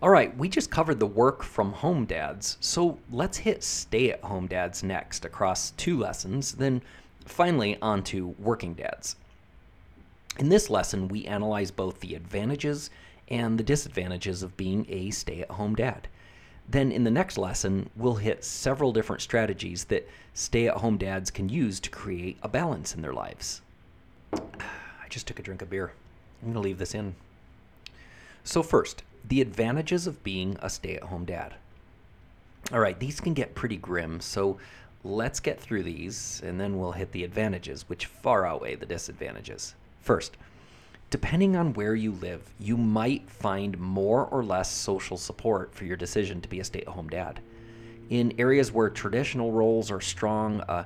All right, we just covered the work from home dads, so let's hit stay at home dads next across two lessons, then finally on to working dads. In this lesson, we analyze both the advantages and the disadvantages of being a stay at home dad. Then, in the next lesson, we'll hit several different strategies that stay at home dads can use to create a balance in their lives. I just took a drink of beer. I'm going to leave this in. So, first, the advantages of being a stay at home dad. All right, these can get pretty grim, so let's get through these and then we'll hit the advantages, which far outweigh the disadvantages. First, depending on where you live, you might find more or less social support for your decision to be a stay at home dad. In areas where traditional roles are strong, uh,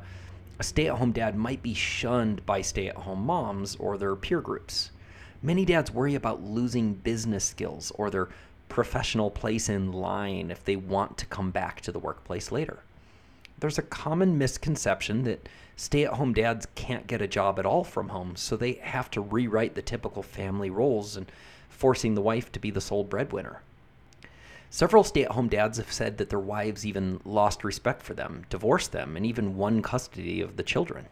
a stay at home dad might be shunned by stay at home moms or their peer groups. Many dads worry about losing business skills or their professional place in line if they want to come back to the workplace later. There's a common misconception that stay at home dads can't get a job at all from home, so they have to rewrite the typical family roles and forcing the wife to be the sole breadwinner. Several stay at home dads have said that their wives even lost respect for them, divorced them, and even won custody of the children.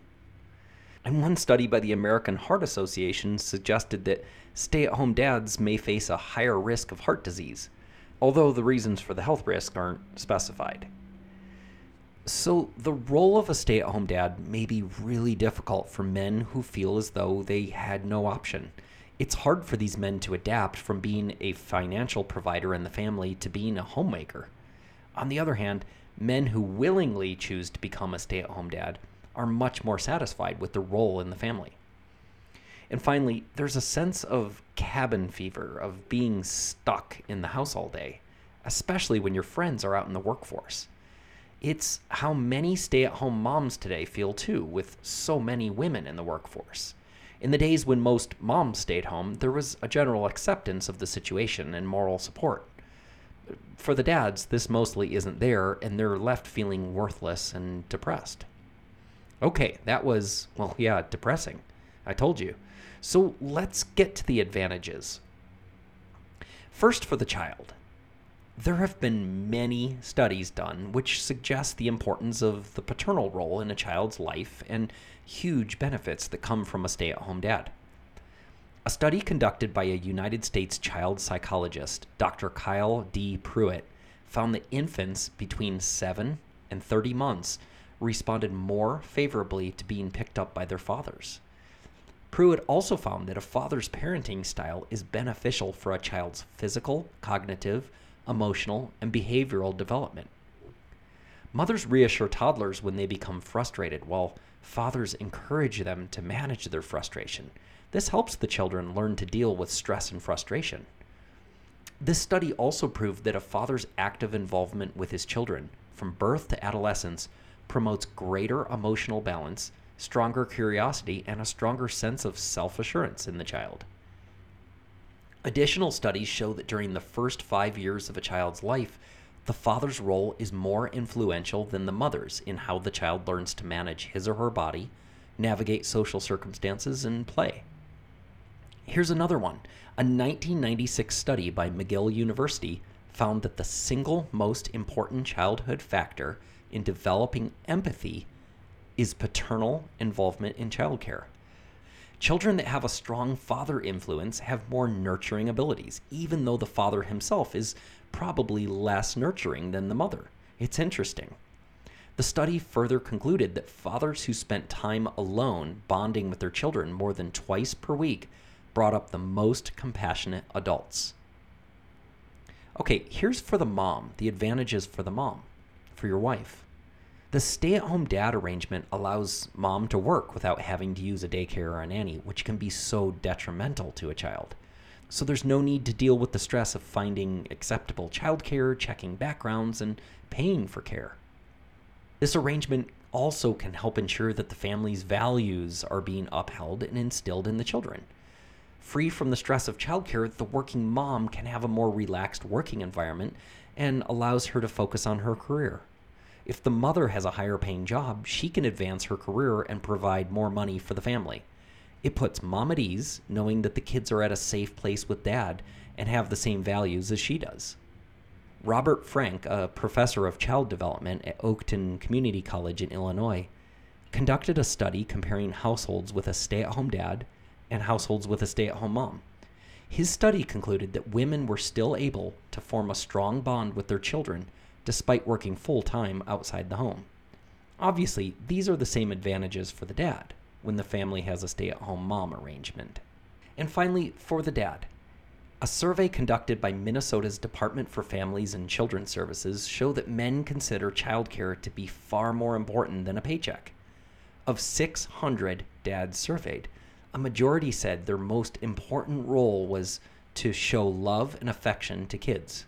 And one study by the American Heart Association suggested that stay at home dads may face a higher risk of heart disease, although the reasons for the health risk aren't specified. So, the role of a stay at home dad may be really difficult for men who feel as though they had no option. It's hard for these men to adapt from being a financial provider in the family to being a homemaker. On the other hand, men who willingly choose to become a stay at home dad are much more satisfied with their role in the family. And finally, there's a sense of cabin fever, of being stuck in the house all day, especially when your friends are out in the workforce. It's how many stay at home moms today feel too, with so many women in the workforce. In the days when most moms stayed home, there was a general acceptance of the situation and moral support. For the dads, this mostly isn't there, and they're left feeling worthless and depressed. Okay, that was, well, yeah, depressing. I told you. So let's get to the advantages. First, for the child. There have been many studies done which suggest the importance of the paternal role in a child's life and huge benefits that come from a stay at home dad. A study conducted by a United States child psychologist, Dr. Kyle D. Pruett, found that infants between 7 and 30 months responded more favorably to being picked up by their fathers. Pruett also found that a father's parenting style is beneficial for a child's physical, cognitive, emotional, and behavioral development. Mothers reassure toddlers when they become frustrated, while fathers encourage them to manage their frustration. This helps the children learn to deal with stress and frustration. This study also proved that a father's active involvement with his children, from birth to adolescence, promotes greater emotional balance, stronger curiosity, and a stronger sense of self assurance in the child. Additional studies show that during the first five years of a child's life, the father's role is more influential than the mother's in how the child learns to manage his or her body, navigate social circumstances, and play. Here's another one. A 1996 study by McGill University found that the single most important childhood factor in developing empathy is paternal involvement in childcare. Children that have a strong father influence have more nurturing abilities, even though the father himself is probably less nurturing than the mother. It's interesting. The study further concluded that fathers who spent time alone bonding with their children more than twice per week brought up the most compassionate adults. Okay, here's for the mom the advantages for the mom for your wife. The stay at home dad arrangement allows mom to work without having to use a daycare or a nanny, which can be so detrimental to a child. So there's no need to deal with the stress of finding acceptable childcare, checking backgrounds, and paying for care. This arrangement also can help ensure that the family's values are being upheld and instilled in the children. Free from the stress of childcare, the working mom can have a more relaxed working environment and allows her to focus on her career. If the mother has a higher paying job, she can advance her career and provide more money for the family. It puts mom at ease knowing that the kids are at a safe place with dad and have the same values as she does. Robert Frank, a professor of child development at Oakton Community College in Illinois, conducted a study comparing households with a stay at home dad and households with a stay at home mom. His study concluded that women were still able to form a strong bond with their children despite working full time outside the home. Obviously, these are the same advantages for the dad when the family has a stay at home mom arrangement. And finally, for the dad. A survey conducted by Minnesota's Department for Families and Children's Services show that men consider childcare to be far more important than a paycheck. Of 600 dads surveyed, a majority said their most important role was to show love and affection to kids.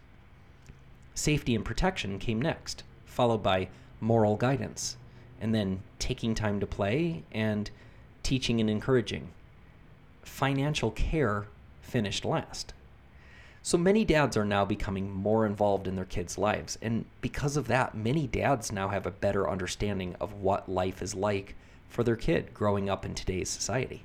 Safety and protection came next, followed by moral guidance, and then taking time to play and teaching and encouraging. Financial care finished last. So many dads are now becoming more involved in their kids' lives. And because of that, many dads now have a better understanding of what life is like for their kid growing up in today's society.